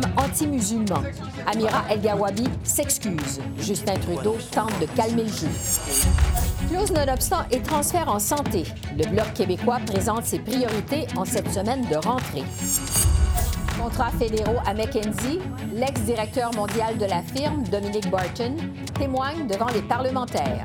comme anti-musulman. Amira El-Gawabi s'excuse. Justin Trudeau tente de calmer le jeu. Clause nonobstant et transfert en santé. Le Bloc québécois présente ses priorités en cette semaine de rentrée. Contrats fédéraux à McKenzie, l'ex-directeur mondial de la firme, Dominique Barton, témoigne devant les parlementaires.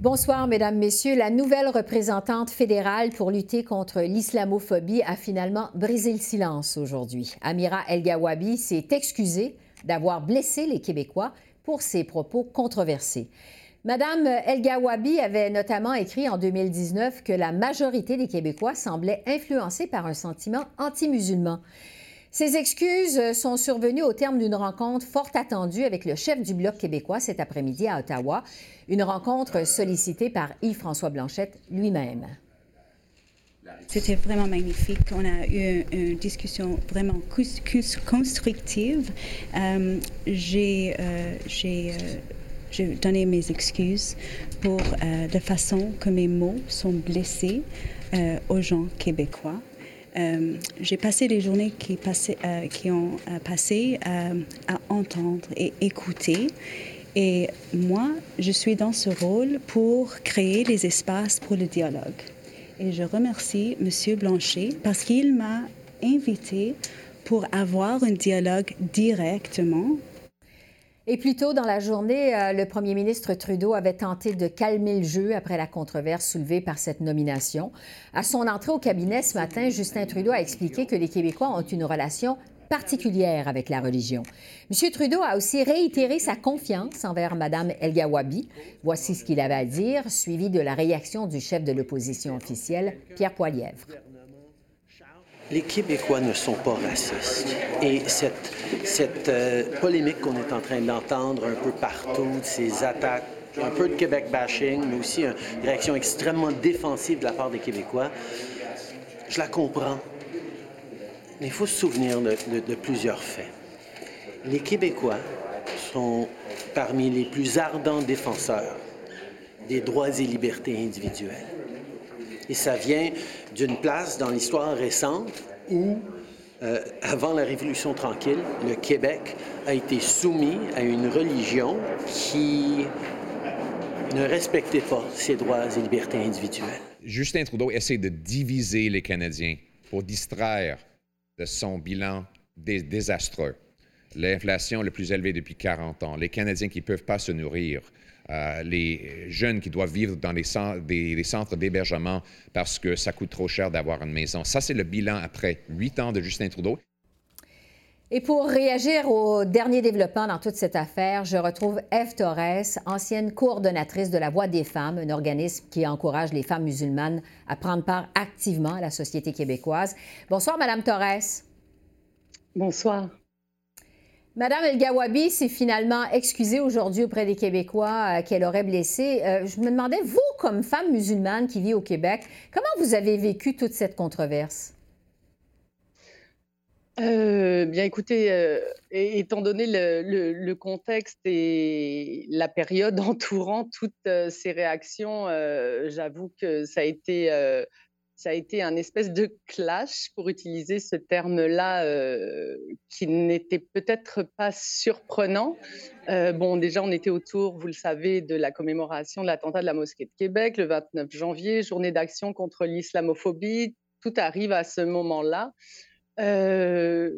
Bonsoir, Mesdames, Messieurs. La nouvelle représentante fédérale pour lutter contre l'islamophobie a finalement brisé le silence aujourd'hui. Amira El-Gawabi s'est excusée d'avoir blessé les Québécois pour ses propos controversés. Madame El-Gawabi avait notamment écrit en 2019 que la majorité des Québécois semblait influencés par un sentiment anti-musulman. Ces excuses sont survenues au terme d'une rencontre fort attendue avec le chef du Bloc québécois cet après-midi à Ottawa, une rencontre sollicitée par Yves-François Blanchette lui-même. C'était vraiment magnifique. On a eu une discussion vraiment constructive. Euh, j'ai euh, euh, donné mes excuses pour la façon que mes mots sont blessés aux gens québécois. Euh, j'ai passé les journées qui, euh, qui ont euh, passé à entendre et écouter. Et moi, je suis dans ce rôle pour créer les espaces pour le dialogue. Et je remercie M. Blanchet parce qu'il m'a invité pour avoir un dialogue directement et plus tôt dans la journée, euh, le premier ministre Trudeau avait tenté de calmer le jeu après la controverse soulevée par cette nomination. À son entrée au cabinet ce matin, Justin Trudeau a expliqué que les Québécois ont une relation particulière avec la religion. M. Trudeau a aussi réitéré sa confiance envers Mme El-Gawabi. Voici ce qu'il avait à dire, suivi de la réaction du chef de l'opposition officielle, Pierre Poilièvre les Québécois ne sont pas racistes. Et cette, euh, polémique qu'on est en train d'entendre un peu partout, ces attaques, un peu de Québec bashing, mais aussi une réaction extrêmement défensive de la part des Québécois, je la comprends. Mais il faut se souvenir de, de plusieurs faits. Les Québécois sont parmi les plus ardents défenseurs des droits et libertés individuelles. Et ça vient d'une place dans l'histoire récente où, euh, avant la Révolution tranquille, le Québec a été soumis à une religion qui ne respectait pas ses droits et libertés individuelles. Justin Trudeau essaie de diviser les Canadiens pour distraire de son bilan désastreux. L'inflation la plus élevée depuis 40 ans, les Canadiens qui ne peuvent pas se nourrir, euh, les jeunes qui doivent vivre dans les, centres d'hébergement parce que ça coûte trop cher d'avoir une maison. Ça, c'est le bilan après huit ans de Justin Trudeau. Et pour réagir au dernier développement dans toute cette affaire, je retrouve Eve Torres, ancienne coordonnatrice de la Voix des femmes, un organisme qui encourage les femmes musulmanes à prendre part activement à la société québécoise. Bonsoir, Madame Torres. Bonsoir. Madame El Gawabi s'est finalement excusée aujourd'hui auprès des Québécois euh, qu'elle aurait blessé. Euh, je me demandais, vous, comme femme musulmane qui vit au Québec, comment vous avez vécu toute cette controverse? Euh, bien, écoutez, étant donné le, contexte et la période entourant toutes ces réactions, j'avoue que ça a été ça a été un espèce de clash, pour utiliser ce terme-là, euh, qui n'était peut-être pas surprenant. Euh, bon, déjà, on était autour, vous le savez, de la commémoration de l'attentat de la mosquée de Québec, le 29 janvier, journée d'action contre l'islamophobie. Tout arrive à ce moment-là. Euh,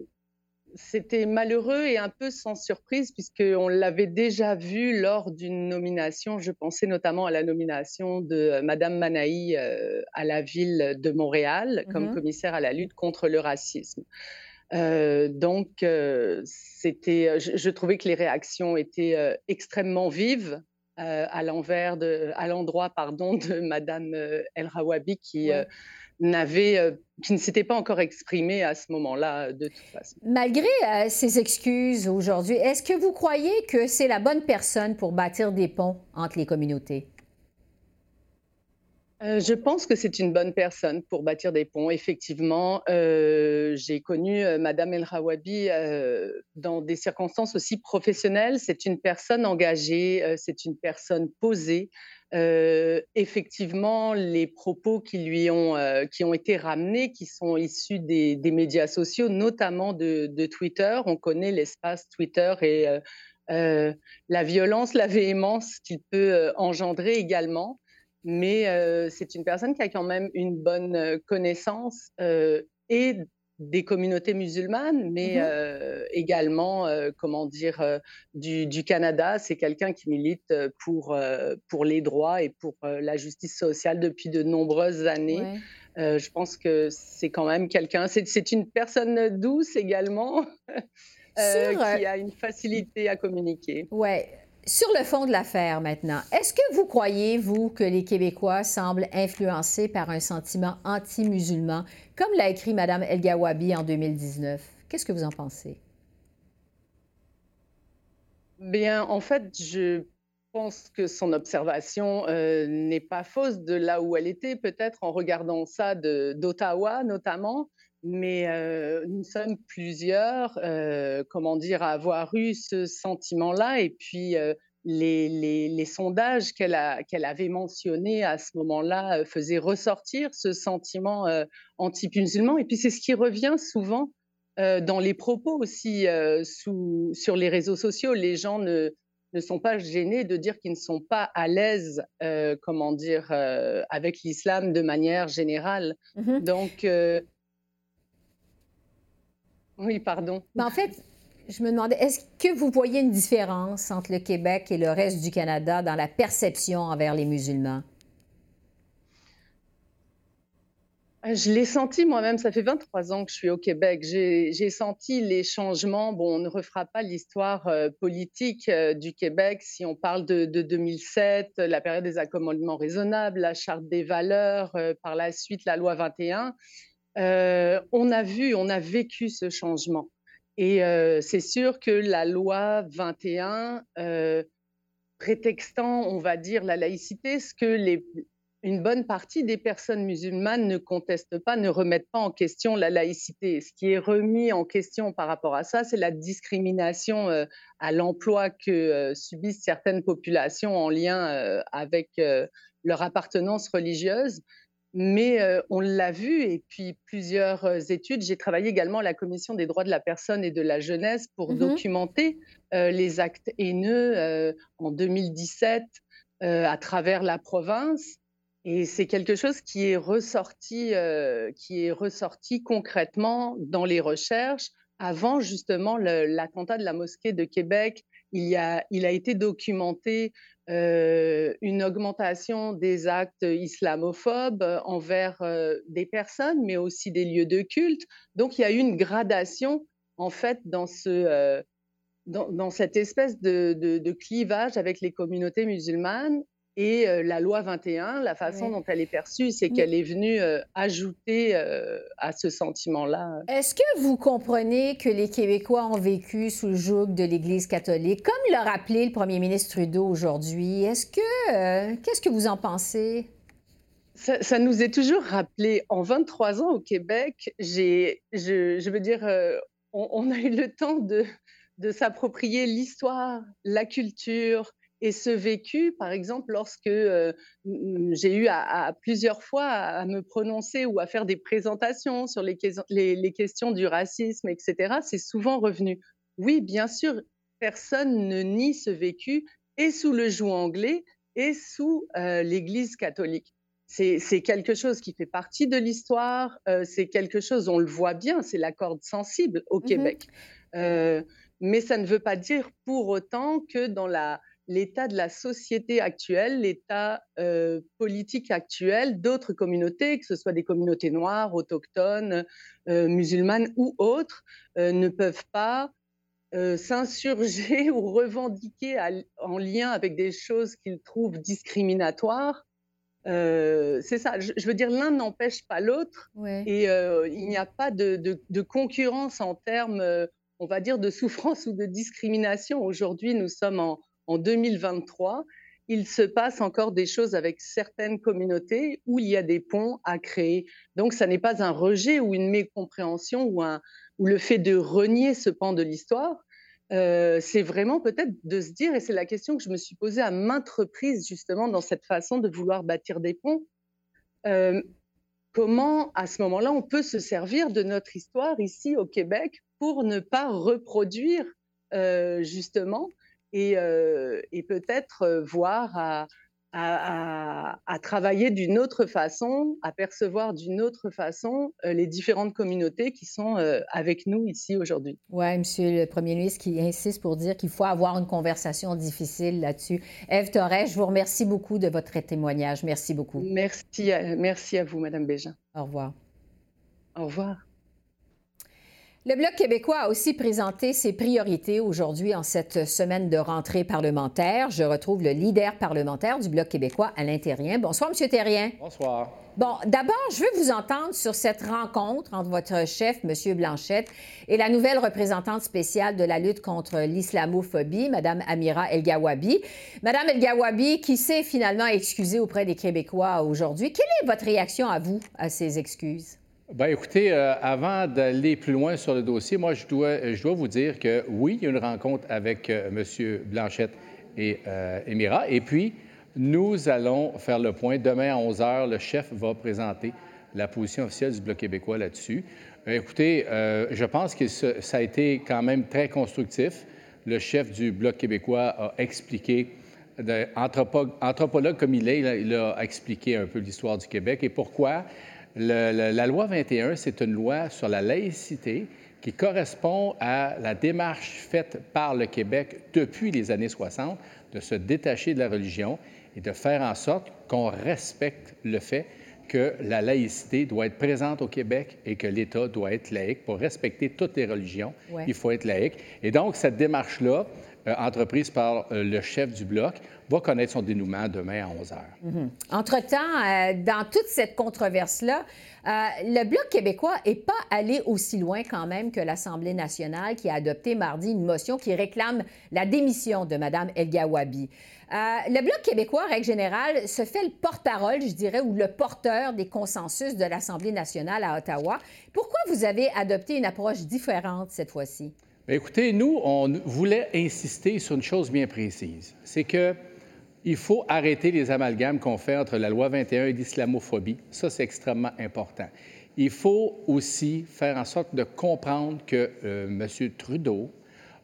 c'était malheureux et un peu sans surprise, puisqu'on l'avait déjà vu lors d'une nomination. Je pensais notamment à la nomination de euh, Madame Manaï euh, à la ville de Montréal comme mmh commissaire à la lutte contre le racisme. Euh, donc, c'était, je, trouvais que les réactions étaient extrêmement vives à l'envers de, à l'endroit, pardon, de Madame El Rawabi qui n'avait qui ne s'était pas encore exprimé à ce moment-là, de toute façon. Malgré ces excuses aujourd'hui, est-ce que vous croyez que c'est la bonne personne pour bâtir des ponts entre les communautés? Je pense que c'est une bonne personne pour bâtir des ponts. Effectivement, j'ai connu Madame El Rawabi dans des circonstances aussi professionnelles. C'est une personne engagée, c'est une personne posée. effectivement, les propos qui lui ont, qui ont été ramenés, qui sont issus des, médias sociaux, notamment de, Twitter. On connaît l'espace Twitter et la violence, la véhémence qu'il peut engendrer également mais c'est une personne qui a quand même une bonne connaissance et des communautés musulmanes, mais mmh également, comment dire, du, Canada. C'est quelqu'un qui milite pour, pour les droits et pour la justice sociale depuis de nombreuses années. je pense que c'est quand même quelqu'un, c'est une personne douce également, qui a une facilité à communiquer. Ouais. Sur le fond de l'affaire maintenant, est-ce que vous croyez, vous, que les Québécois semblent influencés par un sentiment anti-musulman, comme l'a écrit Mme El Gawabi en 2019? Qu'est-ce que vous en pensez? Bien, en fait, je pense que son observation euh, n'est pas fausse de là où elle était, peut-être en regardant ça d'Ottawa notamment, mais euh, nous sommes plusieurs, euh, comment dire, à avoir eu ce sentiment-là. Et puis, euh, les, les, les, sondages qu'elle avait mentionnés à ce moment-là faisaient ressortir ce sentiment anti-musulman. Et puis, c'est ce qui revient souvent dans les propos aussi sous, sur les réseaux sociaux. Les gens ne, ne sont pas gênés de dire qu'ils ne sont pas à l'aise, comment dire, avec l'islam de manière générale. Mmh Donc, oui, pardon. Mais en fait, je me demandais, est-ce que vous voyez une différence entre le Québec et le reste du Canada dans la perception envers les musulmans? Euh, je l'ai senti moi-même, ça fait 23 ans que je suis au Québec. J'ai senti les changements. Bon, on ne refera pas l'histoire euh, politique euh, du Québec si on parle de, 2007, la période des accommodements raisonnables, la charte des valeurs, par la suite la loi 21. Euh, on a vu, on a vécu ce changement. Et euh, c'est sûr que la loi 21, euh, prétextant, on va dire, la laïcité, ce que une bonne partie des personnes musulmanes ne contestent pas, ne remettent pas en question la laïcité. Ce qui est remis en question par rapport à ça, c'est la discrimination à l'emploi que subissent certaines populations en lien avec leur appartenance religieuse. Mais on l'a vu, et puis plusieurs études. J'ai travaillé également à la Commission des droits de la personne et de la jeunesse pour mmh documenter les actes haineux en 2017 à travers la province. Et c'est quelque chose qui est ressorti, qui est ressorti concrètement dans les recherches avant justement l'attentat de la mosquée de Québec. Il, a, été documenté euh, une augmentation des actes islamophobes euh, envers euh, des personnes, mais aussi des lieux de culte. Donc il y a eu une gradation en fait dans, cette espèce de, clivage avec les communautés musulmanes et la loi 21, la façon dont elle est perçue, c'est qu'elle est venue ajouter à ce sentiment-là. Est-ce que vous comprenez que les Québécois ont vécu sous le joug de l'Église catholique, comme l'a rappelé le premier ministre Trudeau aujourd'hui? Est-ce que qu'est-ce que vous en pensez? Ça, nous est toujours rappelé. En 23 ans au Québec, j'ai, je, veux dire, on, on, a eu le temps de, de s'approprier l'histoire, la culture, et ce vécu, par exemple, lorsque euh, j'ai eu à, plusieurs fois à, me prononcer ou à faire des présentations sur les, les, questions du racisme, etc., c'est souvent revenu. Oui, bien sûr, personne ne nie ce vécu, et sous le joug anglais, et sous euh, l'Église catholique. C'est quelque chose qui fait partie de l'histoire, euh, c'est quelque chose, on le voit bien, c'est la corde sensible au mmh Québec. mais ça ne veut pas dire pour autant que dans la, l'état de la société actuelle, l'état politique actuel d'autres communautés, que ce soit des communautés noires, autochtones, musulmanes ou autres, ne peuvent pas s'insurger ou revendiquer en lien avec des choses qu'ils trouvent discriminatoires. C'est ça, je, veux dire, l'un n'empêche pas l'autre et il n'y a pas de, concurrence en termes, on va dire, de souffrance ou de discrimination. Aujourd'hui, nous sommes en, en 2023 il se passe encore des choses avec certaines communautés où il y a des ponts à créer. Donc, ça n'est pas un rejet ou une mécompréhension ou, le fait de renier ce pan de l'histoire. Euh, c'est vraiment peut-être de se dire, et c'est la question que je me suis posée à maintes reprises justement dans cette façon de vouloir bâtir des ponts, euh, comment à ce moment-là on peut se servir de notre histoire ici au Québec pour ne pas reproduire euh, justement et, peut-être voir à, à, travailler d'une autre façon, à percevoir d'une autre façon les différentes communautés qui sont avec nous ici aujourd'hui. Oui, Monsieur le Premier ministre qui insiste pour dire qu'il faut avoir une conversation difficile là-dessus. Eve Torres, je vous remercie beaucoup de votre témoignage. Merci beaucoup. Merci merci à vous, Madame Bégin. Au revoir. Au revoir. Le Bloc québécois a aussi présenté ses priorités aujourd'hui en cette semaine de rentrée parlementaire. Je retrouve le leader parlementaire du Bloc québécois, Alain Terrien. Bonsoir, Monsieur Terrien. Bonsoir. Bon, d'abord, je veux vous entendre sur cette rencontre entre votre chef, M. Blanchette, et la nouvelle représentante spéciale de la lutte contre l'islamophobie, Mme Amira El-Gawabi. Mme El-Gawabi, qui s'est finalement excusée auprès des Québécois aujourd'hui. Quelle est votre réaction à vous à ces excuses? Bien, écoutez, euh, avant d'aller plus loin sur le dossier, moi, je dois, je dois vous dire que oui, il y a une rencontre avec euh, M. Blanchette et euh. Et puis, nous allons faire le point. Demain à 11 h, le chef va présenter la position officielle du Bloc québécois là-dessus. écoutez, je pense que ça a été quand même très constructif. Le chef du Bloc québécois a expliqué, anthropologue comme il est, il a expliqué un peu l'histoire du Québec et pourquoi la loi 21, c'est une loi sur la laïcité qui correspond à la démarche faite par le Québec depuis les années 60 de se détacher de la religion et de faire en sorte qu'on respecte le fait que la laïcité doit être présente au Québec et que l'État doit être laïque. Pour respecter toutes les religions, il faut être laïque. Et donc, cette démarche-là, euh, entreprise par euh, le chef du Bloc, va connaître son dénouement demain à 11 heures. Mhm. Entre-temps, euh, dans toute cette controverse-là, le Bloc québécois n'est pas allé aussi loin quand même que l'Assemblée nationale qui a adopté mardi une motion qui réclame la démission de Mme El Gawabi. le Bloc québécois, règle générale, se fait le porte-parole, je dirais, ou le porteur des consensus de l'Assemblée nationale à Ottawa. Pourquoi vous avez adopté une approche différente cette fois-ci? Écoutez, nous, on voulait insister sur une chose bien précise. C'est que il faut arrêter les amalgames qu'on fait entre la loi 21 et l'islamophobie. Ça, c'est extrêmement important. Il faut aussi faire en sorte de comprendre que euh, M. Trudeau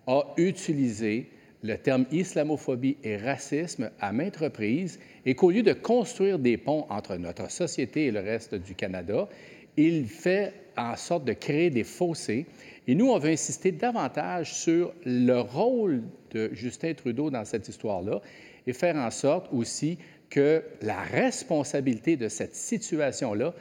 a utilisé le terme islamophobie et racisme à maintes reprises et qu'au lieu de construire des ponts entre notre société et le reste du Canada, il fait en sorte de créer des fossés et nous, on veut insister davantage sur le rôle de Justin Trudeau dans cette histoire-là et faire en sorte aussi que la responsabilité de cette situation-là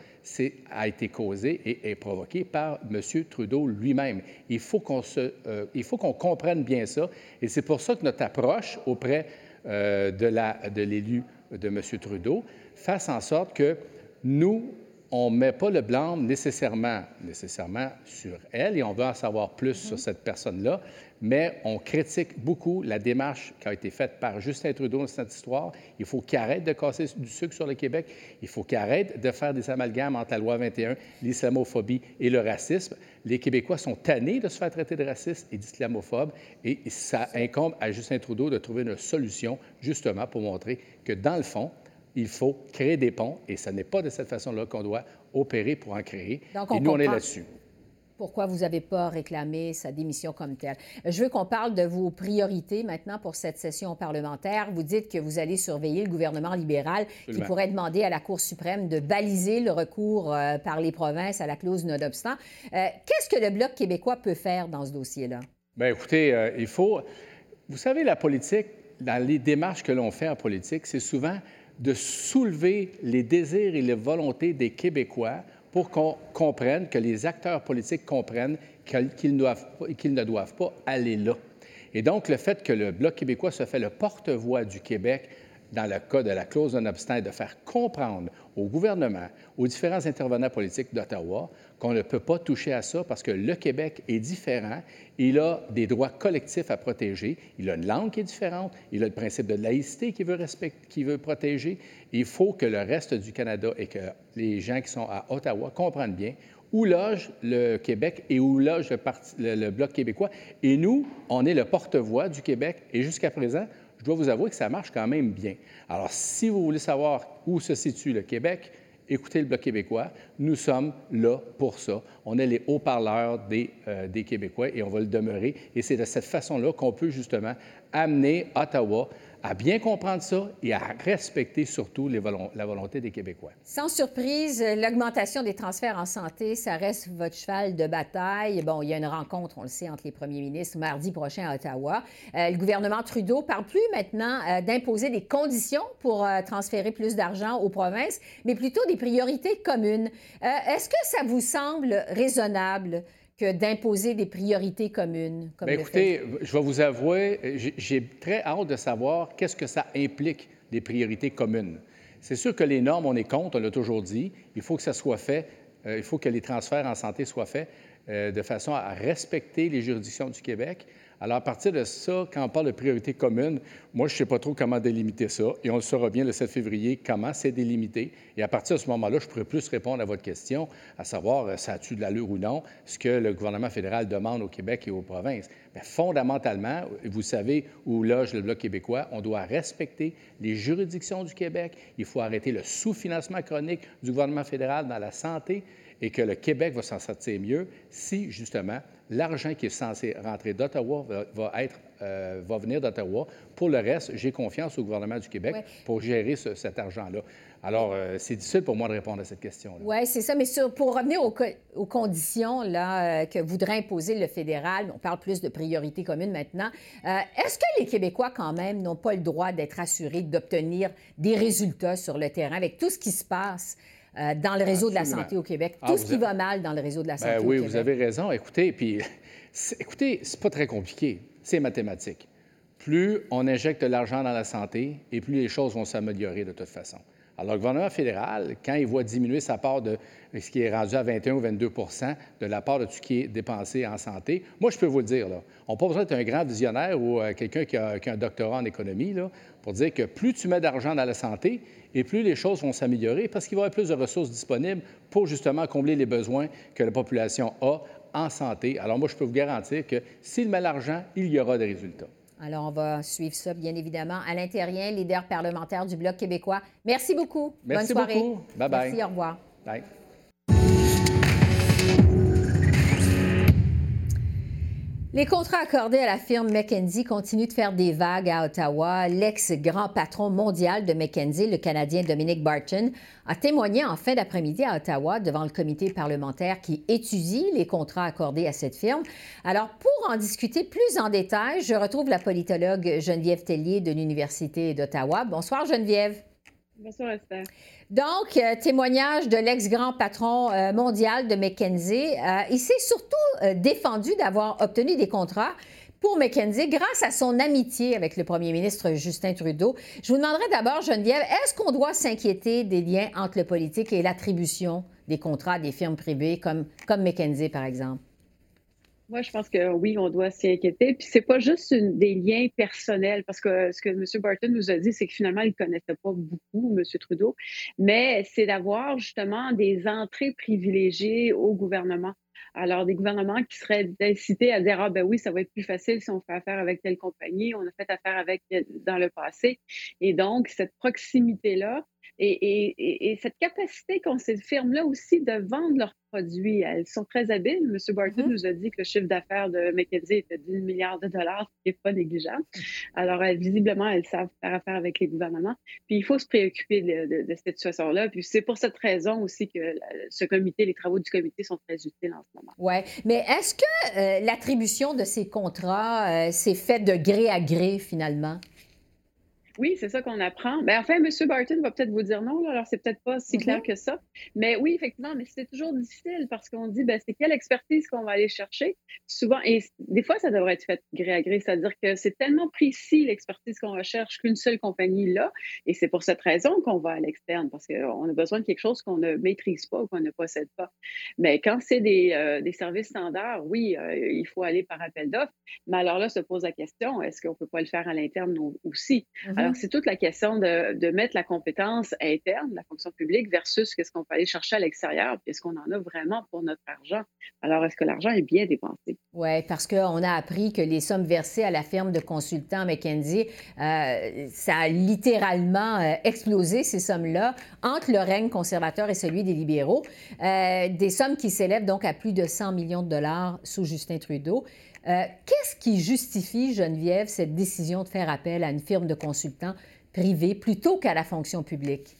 a été causée et est provoquée par M. Trudeau lui-même. Il faut qu'on euh, qu'on comprenne bien ça. Et c'est pour ça que notre approche auprès euh, de l'élu de, de M. Trudeau fasse en sorte que nous, on ne met pas le blanc nécessairement, nécessairement sur elle et on veut en savoir plus sur cette personne-là, mais on critique beaucoup la démarche qui a été faite par Justin Trudeau dans cette histoire. Il faut qu'il arrête de casser du sucre sur le Québec. Il faut qu'il arrête de faire des amalgames entre la loi 21, l'islamophobie et le racisme. Les Québécois sont tannés de se faire traiter de racistes et d'islamophobes et ça incombe à Justin Trudeau de trouver une solution justement pour montrer que dans le fond, il faut créer des ponts et ce n'est pas de cette façon-là qu'on doit opérer pour en créer. et nous, on est là-dessus. Pourquoi vous n'avez pas réclamé sa démission comme telle? Je veux qu'on parle de vos priorités maintenant pour cette session parlementaire. Vous dites que vous allez surveiller le gouvernement libéral qui pourrait demander à la Cour suprême de baliser le recours euh, par les provinces à la clause non-obstant. Euh, qu'est-ce que le Bloc québécois peut faire dans ce dossier-là? Bien, écoutez, euh, il faut... Vous savez, la politique, dans les démarches que l'on fait en politique, c'est souvent de soulever les désirs et les volontés des Québécois pour qu'on comprenne, que les acteurs politiques comprennent qu'ils ne doivent pas aller là. Et donc, le fait que le Bloc québécois se fait le porte-voix du Québec dans le cas de la clause d'un obstacle, de faire comprendre au gouvernement, aux différents intervenants politiques d'Ottawa, qu'on ne peut pas toucher à ça parce que le Québec est différent. Il a des droits collectifs à protéger. Il a une langue qui est différente. Il a le principe de laïcité qu'il veut, veut protéger. Il faut que le reste du Canada et que les gens qui sont à Ottawa comprennent bien où loge le Québec et où loge le Bloc québécois. Et nous, on est le porte-voix du Québec. Et jusqu'à présent, je dois vous avouer que ça marche quand même bien. Alors, si vous voulez savoir où se situe le Québec, écoutez le Bloc québécois. Nous sommes là pour ça. On est les haut-parleurs des, euh, des Québécois et on va le demeurer. Et c'est de cette façon-là qu'on peut justement amener Ottawa à bien comprendre ça et à respecter surtout la volonté des Québécois. Sans surprise, l'augmentation des transferts en santé, ça reste votre cheval de bataille. Bon, il y a une rencontre, on le sait, entre les premiers ministres mardi prochain à Ottawa. Euh, le gouvernement Trudeau parle plus maintenant euh, d'imposer des conditions pour euh, transférer plus d'argent aux provinces, mais plutôt des priorités communes. Est-ce que ça vous semble raisonnable? Que d'imposer des priorités communes. Comme Bien, écoutez, je vais vous avouer, j'ai très hâte de savoir qu'est-ce que ça implique, les priorités communes. C'est sûr que les normes, on est contre, on l'a toujours dit. Il faut que ça soit fait, euh, il faut que les transferts en santé soient faits euh, de façon à respecter les juridictions du Québec, alors, à partir de ça, quand on parle de priorité commune, moi, je ne sais pas trop comment délimiter ça. Et on le saura bien le 7 février, comment c'est délimité. Et à partir de ce moment-là, je pourrais plus répondre à votre question, à savoir, euh, ça a-tu de l'allure ou non, ce que le gouvernement fédéral demande au Québec et aux provinces. Mais fondamentalement, vous savez où loge le Bloc québécois, on doit respecter les juridictions du Québec. Il faut arrêter le sous-financement chronique du gouvernement fédéral dans la santé et que le Québec va s'en sortir mieux si, justement, l'argent qui est censé rentrer d'Ottawa va, être, euh, va venir d'Ottawa. Pour le reste, j'ai confiance au gouvernement du Québec pour gérer cet argent-là. Alors, euh, c'est difficile pour moi de répondre à cette question-là. Oui, c'est ça. Mais pour revenir aux, conditions là, euh, que voudrait imposer le fédéral, on parle plus de priorité commune maintenant. Est-ce que les Québécois, quand même, n'ont pas le droit d'être assurés d'obtenir des résultats sur le terrain avec tout ce qui se passe? Euh, dans le réseau de la santé au Québec. Ah, Tout ce qui va mal dans le réseau de la santé ben, oui, au Québec. Oui, vous avez raison. Écoutez, puis, écoutez, c'est pas très compliqué. C'est mathématique. Plus on injecte de l'argent dans la santé, et plus les choses vont s'améliorer de toute façon. Alors, le gouvernement fédéral, quand il voit diminuer sa part de ce qui est rendu à 21 ou 22% de la part de tout ce qui est dépensé en santé, moi, je peux vous le dire, là, on n'a pas besoin d'être un grand visionnaire ou euh, quelqu'un qui, a, un doctorat en économie là, pour dire que plus tu mets d'argent dans la santé, et plus les choses vont s'améliorer parce qu'il va y avoir plus de ressources disponibles pour justement combler les besoins que la population a en santé. Alors moi, je peux vous garantir que s'il met l'argent, il y aura des résultats. Alors, on va suivre ça, bien évidemment. Alain Terrien, leader parlementaire du Bloc québécois. Merci beaucoup. Merci Bonne soirée. beaucoup. Bye-bye. Merci, au revoir. Bye. Les contrats accordés à la firme McKenzie continuent de faire des vagues à Ottawa. L'ex-grand patron mondial de McKenzie, le Canadien Dominic Barton, a témoigné en fin d'après-midi à Ottawa devant le comité parlementaire qui étudie les contrats accordés à cette firme. Alors, pour en discuter plus en détail, je retrouve la politologue Geneviève Tellier de l'Université d'Ottawa. Bonsoir, Geneviève. Bonsoir, Esther. Donc, euh, témoignage de l'ex-grand patron euh, mondial de McKenzie. Euh, il s'est surtout défendu d'avoir obtenu des contrats pour McKenzie grâce à son amitié avec le premier ministre Justin Trudeau. Je vous demanderai d'abord, Geneviève, est-ce qu'on doit s'inquiéter des liens entre le politique et l'attribution des contrats des firmes privées comme, comme McKenzie, par exemple? Moi, je pense que oui, on doit s'y inquiéter. Puis c'est pas juste des liens personnels, parce que ce que M. Barton nous a dit, c'est que finalement, il ne connaissait pas beaucoup M. Trudeau, mais c'est d'avoir justement des entrées privilégiées au gouvernement. Alors, des gouvernements qui seraient incités à dire Ah, ben oui, ça va être plus facile si on fait affaire avec telle compagnie, on a fait affaire avec dans le passé. Et donc, cette proximité-là, et, cette capacité qu'ont ces firmes-là aussi de vendre leurs produits, elles sont très habiles. M. Barton mm-hmm. nous a dit que le chiffre d'affaires de McKinsey était 10 milliards de dollars, ce qui n'est pas négligeable. Alors, visiblement, elles savent faire affaire avec les gouvernements. Puis, il faut se préoccuper de, cette situation-là. Puis, c'est pour cette raison aussi que ce comité, les travaux du comité sont très utiles en ce moment. Oui, mais est-ce que euh, l'attribution de ces contrats euh, s'est faite de gré à gré, finalement? Oui, c'est ça qu'on apprend. Mais ben, enfin, M. Barton va peut-être vous dire non, alors c'est peut-être pas si clair mm-hmm. que ça. Mais oui, effectivement, mais c'est toujours difficile parce qu'on dit, ben, c'est quelle expertise qu'on va aller chercher? Souvent, et des fois, ça devrait être fait gré à gré, c'est-à-dire que c'est tellement précis l'expertise qu'on recherche qu'une seule compagnie là. Et c'est pour cette raison qu'on va à l'externe, parce qu'on a besoin de quelque chose qu'on ne maîtrise pas ou qu'on ne possède pas. Mais quand c'est des, euh, des, services standards, oui, euh, il faut aller par appel d'offres. Mais alors là, se pose la question, est-ce qu'on peut pas le faire à l'interne aussi? Mm-hmm. Alors, c'est toute la question de, mettre la compétence interne, la fonction publique, versus qu'est-ce qu'on peut aller chercher à l'extérieur, puis est-ce qu'on en a vraiment pour notre argent. Alors, est-ce que l'argent est bien dépensé? Oui, parce qu'on a appris que les sommes versées à la firme de consultants McKenzie, euh, ça a littéralement euh, explosé, ces sommes-là, entre le règne conservateur et celui des libéraux. Euh, des sommes qui s'élèvent donc à plus de 100 millions de dollars sous Justin Trudeau. Euh, qu'est-ce qui justifie, Geneviève, cette décision de faire appel à une firme de consultants privée plutôt qu'à la fonction publique?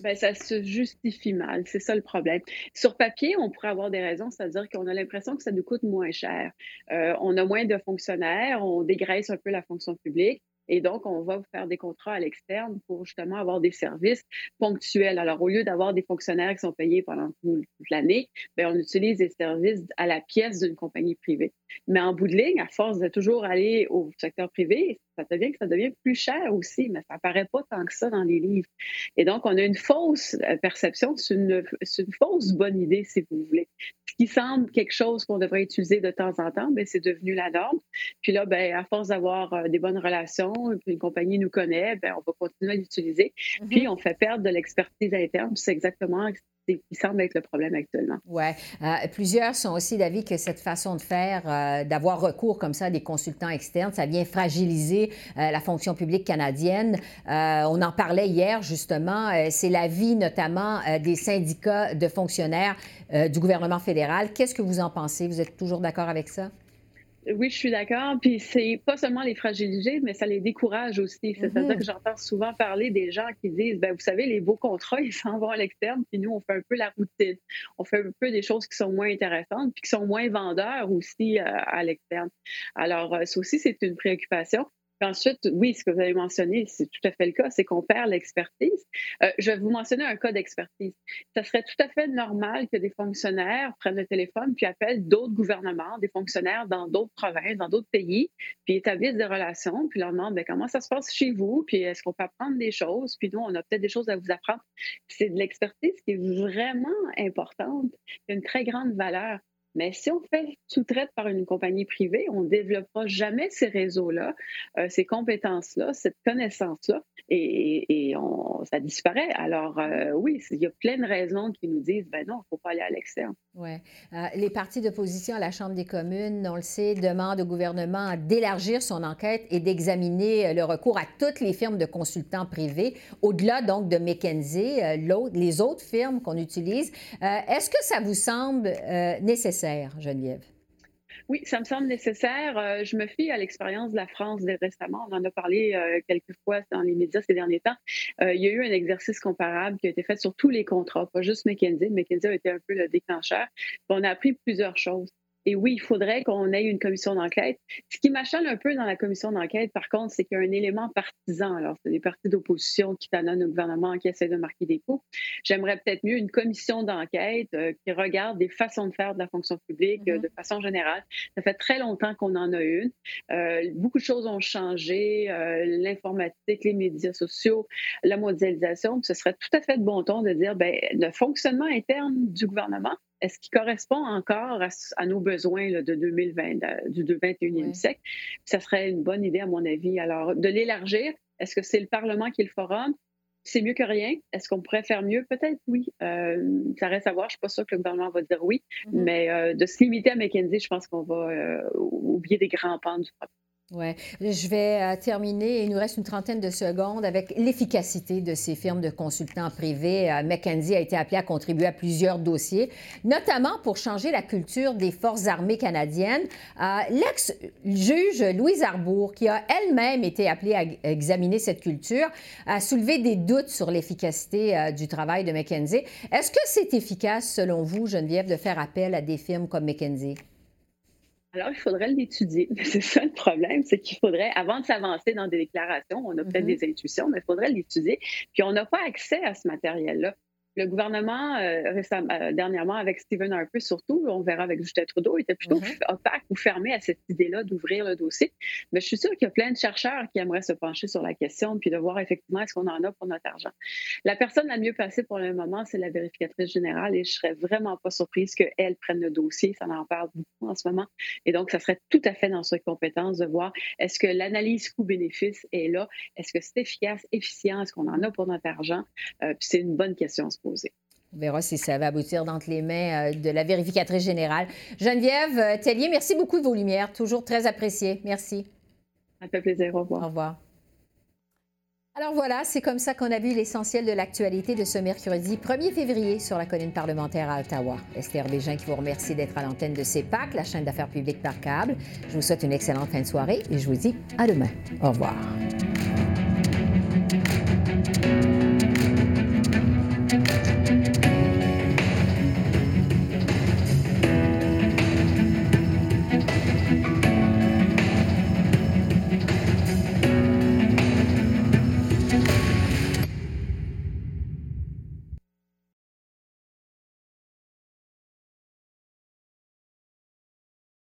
Bien, ça se justifie mal, c'est ça le problème. Sur papier, on pourrait avoir des raisons, c'est-à-dire qu'on a l'impression que ça nous coûte moins cher. Euh, on a moins de fonctionnaires, on dégraisse un peu la fonction publique. Et donc, on va faire des contrats à l'externe pour justement avoir des services ponctuels. Alors, au lieu d'avoir des fonctionnaires qui sont payés pendant toute l'année, ben, on utilise des services à la pièce d'une compagnie privée. Mais en bout de ligne, à force de toujours aller au secteur privé, ça devient que ça devient plus cher aussi, mais ça apparaît pas tant que ça dans les livres. Et donc, on a une fausse euh, perception, c'est une, une, fausse bonne idée, si vous voulez. Ce qui semble quelque chose qu'on devrait utiliser de temps en temps, ben, c'est devenu la norme. Puis là, ben, à force d'avoir euh, des bonnes relations, puis une compagnie nous connaît, ben, on va continuer à l'utiliser. Mm-hmm. Puis, on fait perdre de l'expertise interne. C'est exactement qui semble être le problème actuellement. Oui. Euh, plusieurs sont aussi d'avis que cette façon de faire, euh, d'avoir recours comme ça à des consultants externes, ça vient fragiliser euh, la fonction publique canadienne. on en parlait hier, justement. C'est l'avis notamment des syndicats de fonctionnaires du gouvernement fédéral. Qu'est-ce que vous en pensez? Vous êtes toujours d'accord avec ça? Oui, je suis d'accord. Puis c'est pas seulement les fragiliser, mais ça les décourage aussi. C'est-à-dire mm-hmm. que j'entends souvent parler des gens qui disent, ben vous savez, les beaux contrats, ils s'en vont à l'externe, puis nous, on fait un peu la routine. On fait un peu des choses qui sont moins intéressantes, puis qui sont moins vendeurs aussi euh, à l'externe. Alors, euh, ça aussi, c'est une préoccupation ensuite, oui, ce que vous avez mentionné, c'est tout à fait le cas, c'est qu'on perd l'expertise. Euh, je vais vous mentionner un cas d'expertise. Ça serait tout à fait normal que des fonctionnaires prennent le téléphone puis appellent d'autres gouvernements, des fonctionnaires dans d'autres provinces, dans d'autres pays, puis établissent des relations, puis leur demandent ben, comment ça se passe chez vous, puis est-ce qu'on peut apprendre des choses, puis nous, on a peut-être des choses à vous apprendre. C'est de l'expertise qui est vraiment importante, qui a une très grande valeur. Mais si on fait sous-traite par une compagnie privée, on ne développera jamais ces réseaux-là, euh, ces compétences-là, cette connaissance-là, et, ça disparaît. Alors euh, oui, il y a plein de raisons qui nous disent, ben non, il ne faut pas aller à l'externe. Oui. Euh, les partis d'opposition à la Chambre des communes, on le sait, demandent au gouvernement d'élargir son enquête et d'examiner le recours à toutes les firmes de consultants privés, au-delà donc de McKinsey, les autres firmes qu'on utilise. Est-ce que ça vous semble nécessaire? Oui, ça me semble nécessaire. Euh, je me fie à l'expérience de la France récemment. On en a parlé euh, quelques fois dans les médias ces derniers temps. Euh, il y a eu un exercice comparable qui a été fait sur tous les contrats, pas juste McKinsey. McKinsey a été un peu le déclencheur. On a appris plusieurs choses. Et oui, il faudrait qu'on ait une commission d'enquête. Ce qui m'achale un peu dans la commission d'enquête, par contre, c'est qu'il y a un élément partisan. Alors, c'est des partis d'opposition qui talonnent au gouvernement, qui essaient de marquer des coups. J'aimerais peut-être mieux une commission d'enquête euh, qui regarde des façons de faire de la fonction publique mm-hmm. de façon générale. Ça fait très longtemps qu'on en a une. Euh, beaucoup de choses ont changé, euh, l'informatique, les médias sociaux, la mondialisation. Ce serait tout à fait de bon ton de dire, ben, le fonctionnement interne du gouvernement, est-ce qu'il correspond encore à, nos besoins de 2020, du 21e siècle? Ça serait une bonne idée, à mon avis. Alors, de l'élargir, est-ce que c'est le Parlement qui est le forum? C'est mieux que rien. Est-ce qu'on pourrait faire mieux? Peut-être oui. Euh, ça reste à voir. Je ne suis pas sûre que le gouvernement va dire oui. Mm-hmm. Mais euh, de se limiter à McKenzie, je pense qu'on va euh, oublier des grands pans du problème. Oui. Je vais euh, terminer. Il nous reste une trentaine de secondes avec l'efficacité de ces firmes de consultants privés. Euh, McKenzie a été appelé à contribuer à plusieurs dossiers, notamment pour changer la culture des forces armées canadiennes. Euh, l'ex-juge Louise Arbour, qui a elle-même été appelée à examiner cette culture, a soulevé des doutes sur l'efficacité du travail de McKenzie. Est-ce que c'est efficace, selon vous, Geneviève, de faire appel à des firmes comme McKenzie? Alors, il faudrait l'étudier. C'est ça le problème, c'est qu'il faudrait, avant de s'avancer dans des déclarations, on a peut-être mm-hmm. des intuitions, mais il faudrait l'étudier. Puis on n'a pas accès à ce matériel-là. Le gouvernement, euh, récemment, euh, dernièrement, avec Stephen Harper surtout, on verra avec Justin Trudeau, était plutôt mm-hmm. opaque ou fermé à cette idée-là d'ouvrir le dossier. Mais je suis sûre qu'il y a plein de chercheurs qui aimeraient se pencher sur la question puis de voir effectivement est-ce qu'on en a pour notre argent. La personne la mieux placée pour le moment, c'est la vérificatrice générale et je serais vraiment pas surprise qu'elle prenne le dossier. Ça en parle beaucoup en ce moment. Et donc, ça serait tout à fait dans ses compétences de voir est-ce que l'analyse coût-bénéfice est là, est-ce que c'est efficace, efficient, est-ce qu'on en a pour notre argent? Euh, puis c'est une bonne question On verra si ça va aboutir dans les mains euh, de la vérificatrice générale. Geneviève euh, Tellier, merci beaucoup de vos lumières. Toujours très apprécié. Merci. Ça fait plaisir. Au revoir. Au revoir. Alors voilà, c'est comme ça qu'on a vu l'essentiel de l'actualité de ce mercredi 1er février sur la colline parlementaire à Ottawa. Esther Bégin qui vous remercie d'être à l'antenne de CEPAC, la chaîne d'affaires publiques par câble. Je vous souhaite une excellente fin de soirée et je vous dis à demain. Au revoir.